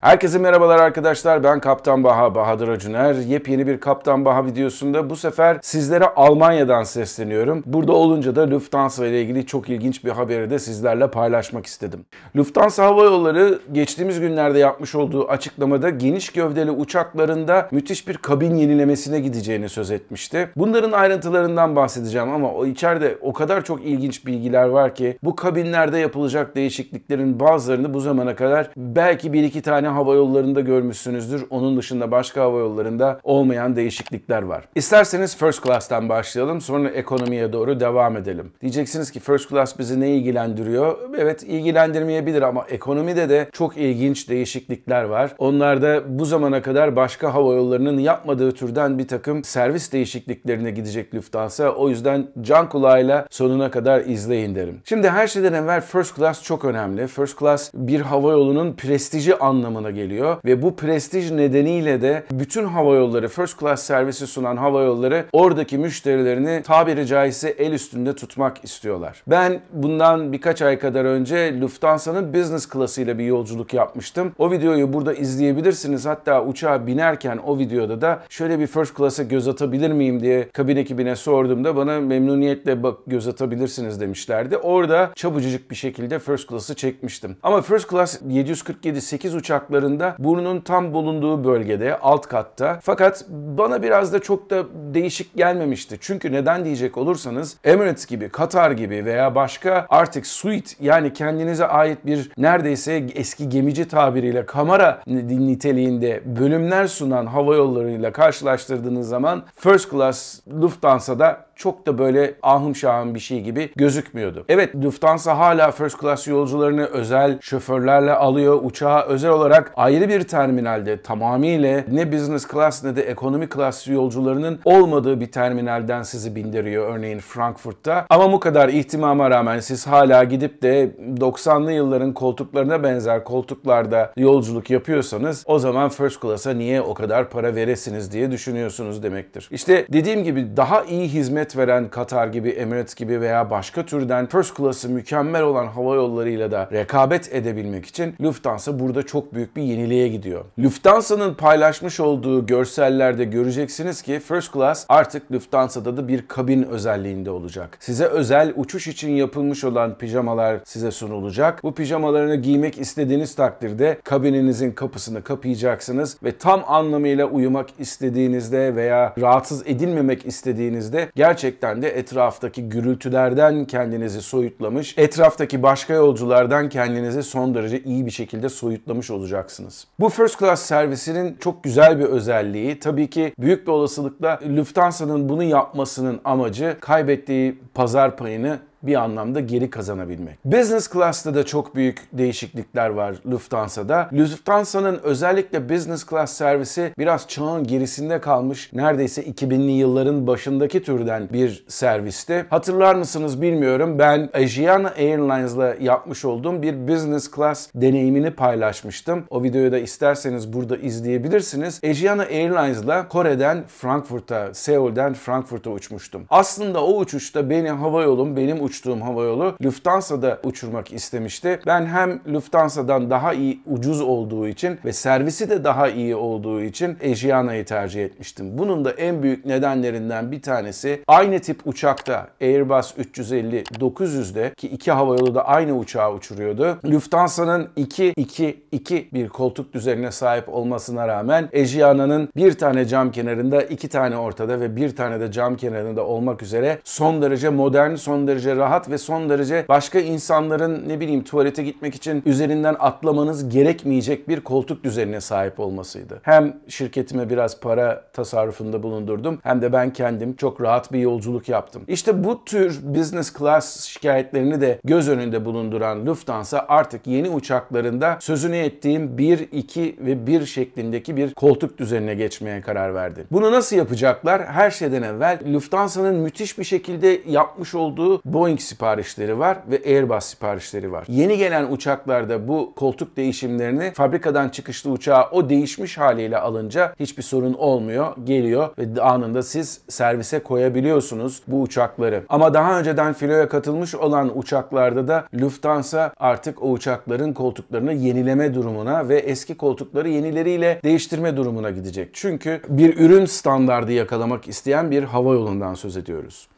Herkese merhabalar arkadaşlar. Ben Kaptan Baha, Bahadır Acuner. Yepyeni bir Kaptan Baha videosunda bu sefer sizlere Almanya'dan sesleniyorum. Burada olunca da Lufthansa ile ilgili çok ilginç bir haberi de sizlerle paylaşmak istedim. Lufthansa Hava Yolları geçtiğimiz günlerde yapmış olduğu açıklamada geniş gövdeli uçaklarında müthiş bir kabin yenilemesine gideceğini söz etmişti. Bunların ayrıntılarından bahsedeceğim ama o içeride o kadar çok ilginç bilgiler var ki bu kabinlerde yapılacak değişikliklerin bazılarını bu zamana kadar belki bir iki tane hava yollarında görmüşsünüzdür. Onun dışında başka hava yollarında olmayan değişiklikler var. İsterseniz first class'tan başlayalım sonra ekonomiye doğru devam edelim. Diyeceksiniz ki first class bizi ne ilgilendiriyor? Evet ilgilendirmeyebilir ama ekonomide de çok ilginç değişiklikler var. Onlar da bu zamana kadar başka hava yollarının yapmadığı türden bir takım servis değişikliklerine gidecek Lufthansa. O yüzden can kulağıyla sonuna kadar izleyin derim. Şimdi her şeyden evvel first class çok önemli. First class bir hava yolunun prestiji anlamına geliyor ve bu prestij nedeniyle de bütün hava yolları first class servisi sunan hava yolları oradaki müşterilerini tabiri caizse el üstünde tutmak istiyorlar. Ben bundan birkaç ay kadar önce Lufthansa'nın business class'ıyla bir yolculuk yapmıştım. O videoyu burada izleyebilirsiniz. Hatta uçağa binerken o videoda da şöyle bir first class'a göz atabilir miyim diye kabin ekibine sorduğumda bana memnuniyetle bak göz atabilirsiniz demişlerdi. Orada çabucacık bir şekilde first class'ı çekmiştim. Ama first class 747-8 uçaklarında burnun tam bulunduğu bölgede alt katta. Fakat bana biraz da çok da değişik gelmemişti. Çünkü neden diyecek olursanız Emirates gibi, Katar gibi veya başka artık suite yani kendinize ait bir neredeyse eski gemici tabiriyle kamera niteliğinde bölümler sunan hava yollarıyla karşılaştırdığınız zaman First Class Lufthansa'da çok da böyle ahım şahım bir şey gibi gözükmüyordu. Evet Lufthansa hala first class yolcularını özel şoförlerle alıyor. Uçağa özel olarak ayrı bir terminalde tamamıyla ne business class ne de ekonomi class yolcularının olmadığı bir terminalden sizi bindiriyor örneğin Frankfurt'ta. Ama bu kadar ihtimama rağmen siz hala gidip de 90'lı yılların koltuklarına benzer koltuklarda yolculuk yapıyorsanız o zaman first class'a niye o kadar para veresiniz diye düşünüyorsunuz demektir. İşte dediğim gibi daha iyi hizmet veren Katar gibi, Emirates gibi veya başka türden first class'ı mükemmel olan hava yollarıyla da rekabet edebilmek için Lufthansa burada çok büyük bir yeniliğe gidiyor. Lufthansa'nın paylaşmış olduğu görsellerde göreceksiniz ki first class artık Lufthansa'da da bir kabin özelliğinde olacak. Size özel uçuş için yapılmış olan pijamalar size sunulacak. Bu pijamalarını giymek istediğiniz takdirde kabininizin kapısını kapayacaksınız ve tam anlamıyla uyumak istediğinizde veya rahatsız edilmemek istediğinizde gerçekten de etraftaki gürültülerden kendinizi soyutlamış, etraftaki başka yolculardan kendinizi son derece iyi bir şekilde soyutlamış olacaksınız. Bu first class servisinin çok güzel bir özelliği. Tabii ki büyük bir olasılıkla Lufthansa'nın bunu yapmasının amacı kaybettiği pazar payını bir anlamda geri kazanabilmek. Business Class'ta da çok büyük değişiklikler var Lufthansa'da. Lufthansa'nın özellikle Business Class servisi biraz çağın gerisinde kalmış. Neredeyse 2000'li yılların başındaki türden bir servisti. Hatırlar mısınız bilmiyorum. Ben Asiana Airlines'la yapmış olduğum bir Business Class deneyimini paylaşmıştım. O videoyu da isterseniz burada izleyebilirsiniz. Asiana Airlines'la Kore'den Frankfurt'a, Seul'den Frankfurt'a uçmuştum. Aslında o uçuşta beni hava yolum, benim uçtuğum havayolu Lufthansa'da uçurmak istemişti. Ben hem Lufthansa'dan daha iyi ucuz olduğu için ve servisi de daha iyi olduğu için Asiana'yı tercih etmiştim. Bunun da en büyük nedenlerinden bir tanesi aynı tip uçakta Airbus 350-900'de ki iki havayolu da aynı uçağı uçuruyordu. Lufthansa'nın 2-2-2 bir koltuk düzenine sahip olmasına rağmen Asiana'nın bir tane cam kenarında, iki tane ortada ve bir tane de cam kenarında olmak üzere son derece modern, son derece rahat ve son derece başka insanların ne bileyim tuvalete gitmek için üzerinden atlamanız gerekmeyecek bir koltuk düzenine sahip olmasıydı. Hem şirketime biraz para tasarrufunda bulundurdum hem de ben kendim çok rahat bir yolculuk yaptım. İşte bu tür business class şikayetlerini de göz önünde bulunduran Lufthansa artık yeni uçaklarında sözünü ettiğim 1, 2 ve 1 şeklindeki bir koltuk düzenine geçmeye karar verdi. Bunu nasıl yapacaklar? Her şeyden evvel Lufthansa'nın müthiş bir şekilde yapmış olduğu Boeing Boeing siparişleri var ve Airbus siparişleri var. Yeni gelen uçaklarda bu koltuk değişimlerini fabrikadan çıkışlı uçağa o değişmiş haliyle alınca hiçbir sorun olmuyor. Geliyor ve anında siz servise koyabiliyorsunuz bu uçakları. Ama daha önceden filoya katılmış olan uçaklarda da Lufthansa artık o uçakların koltuklarını yenileme durumuna ve eski koltukları yenileriyle değiştirme durumuna gidecek. Çünkü bir ürün standardı yakalamak isteyen bir hava yolundan söz ediyoruz.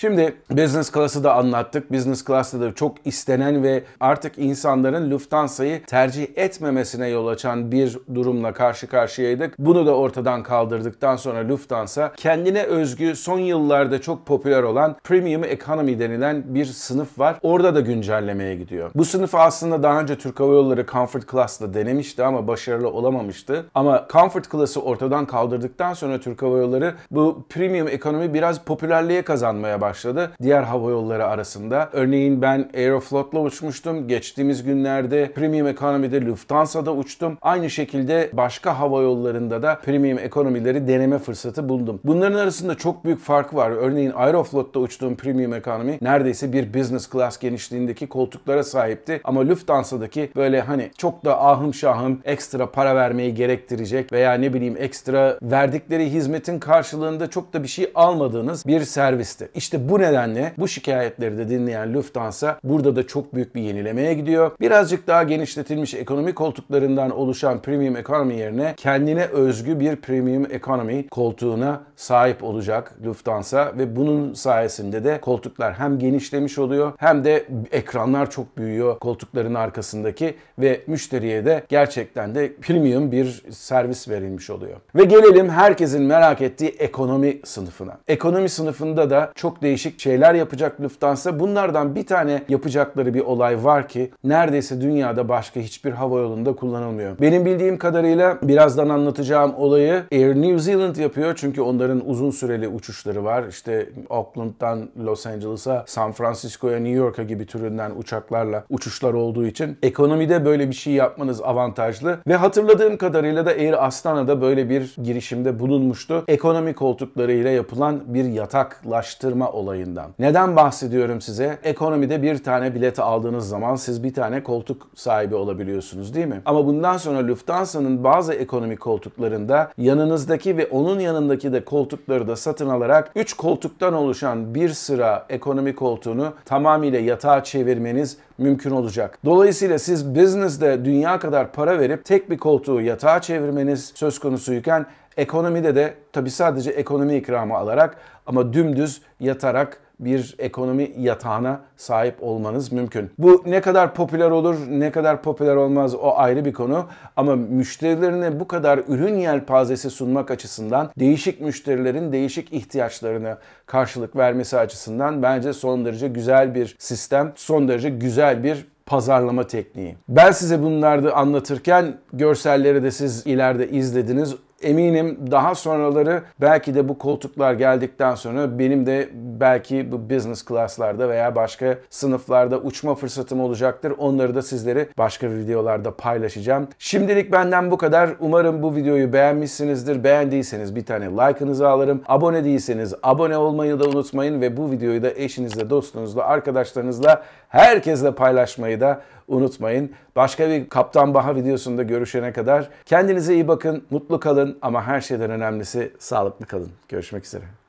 Şimdi business class'ı da anlattık. Business class'ta da çok istenen ve artık insanların Lufthansa'yı tercih etmemesine yol açan bir durumla karşı karşıyaydık. Bunu da ortadan kaldırdıktan sonra Lufthansa kendine özgü son yıllarda çok popüler olan Premium Economy denilen bir sınıf var. Orada da güncellemeye gidiyor. Bu sınıfı aslında daha önce Türk Hava Yolları Comfort Class'ta denemişti ama başarılı olamamıştı. Ama Comfort Class'ı ortadan kaldırdıktan sonra Türk Hava Yolları bu Premium Economy biraz popülerliğe kazanmaya başladı başladı diğer hava yolları arasında. Örneğin ben Aeroflot'la uçmuştum. Geçtiğimiz günlerde Premium Economy'de Lufthansa'da uçtum. Aynı şekilde başka hava yollarında da Premium Economy'leri deneme fırsatı buldum. Bunların arasında çok büyük fark var. Örneğin Aeroflot'ta uçtuğum Premium Economy neredeyse bir business class genişliğindeki koltuklara sahipti. Ama Lufthansa'daki böyle hani çok da ahım şahım ekstra para vermeyi gerektirecek veya ne bileyim ekstra verdikleri hizmetin karşılığında çok da bir şey almadığınız bir servisti. İşte bu nedenle bu şikayetleri de dinleyen Lufthansa burada da çok büyük bir yenilemeye gidiyor. Birazcık daha genişletilmiş ekonomi koltuklarından oluşan Premium Economy yerine kendine özgü bir Premium Economy koltuğuna sahip olacak Lufthansa ve bunun sayesinde de koltuklar hem genişlemiş oluyor hem de ekranlar çok büyüyor koltukların arkasındaki ve müşteriye de gerçekten de premium bir servis verilmiş oluyor. Ve gelelim herkesin merak ettiği ekonomi sınıfına. Ekonomi sınıfında da çok değişik şeyler yapacak Lufthansa. Bunlardan bir tane yapacakları bir olay var ki neredeyse dünyada başka hiçbir hava yolunda kullanılmıyor. Benim bildiğim kadarıyla birazdan anlatacağım olayı Air New Zealand yapıyor. Çünkü onların uzun süreli uçuşları var. İşte Auckland'dan Los Angeles'a, San Francisco'ya, New York'a gibi türünden uçaklarla uçuşlar olduğu için ekonomide böyle bir şey yapmanız avantajlı. Ve hatırladığım kadarıyla da Air Astana'da böyle bir girişimde bulunmuştu. Ekonomi koltuklarıyla yapılan bir yataklaştırma olayı olayından. Neden bahsediyorum size? Ekonomide bir tane bileti aldığınız zaman siz bir tane koltuk sahibi olabiliyorsunuz değil mi? Ama bundan sonra Lufthansa'nın bazı ekonomi koltuklarında yanınızdaki ve onun yanındaki de koltukları da satın alarak 3 koltuktan oluşan bir sıra ekonomi koltuğunu tamamıyla yatağa çevirmeniz mümkün olacak. Dolayısıyla siz business'de dünya kadar para verip tek bir koltuğu yatağa çevirmeniz söz konusuyken Ekonomide de tabi sadece ekonomi ikramı alarak ama dümdüz yatarak bir ekonomi yatağına sahip olmanız mümkün. Bu ne kadar popüler olur, ne kadar popüler olmaz o ayrı bir konu. Ama müşterilerine bu kadar ürün yelpazesi sunmak açısından değişik müşterilerin değişik ihtiyaçlarına karşılık vermesi açısından bence son derece güzel bir sistem, son derece güzel bir pazarlama tekniği. Ben size bunları anlatırken görselleri de siz ileride izlediniz. Eminim daha sonraları belki de bu koltuklar geldikten sonra benim de belki bu business class'larda veya başka sınıflarda uçma fırsatım olacaktır. Onları da sizlere başka videolarda paylaşacağım. Şimdilik benden bu kadar. Umarım bu videoyu beğenmişsinizdir. Beğendiyseniz bir tane like'ınızı alırım. Abone değilseniz abone olmayı da unutmayın ve bu videoyu da eşinizle, dostunuzla, arkadaşlarınızla herkesle paylaşmayı da unutmayın. Başka bir Kaptan Baha videosunda görüşene kadar kendinize iyi bakın, mutlu kalın ama her şeyden önemlisi sağlıklı kalın. Görüşmek üzere.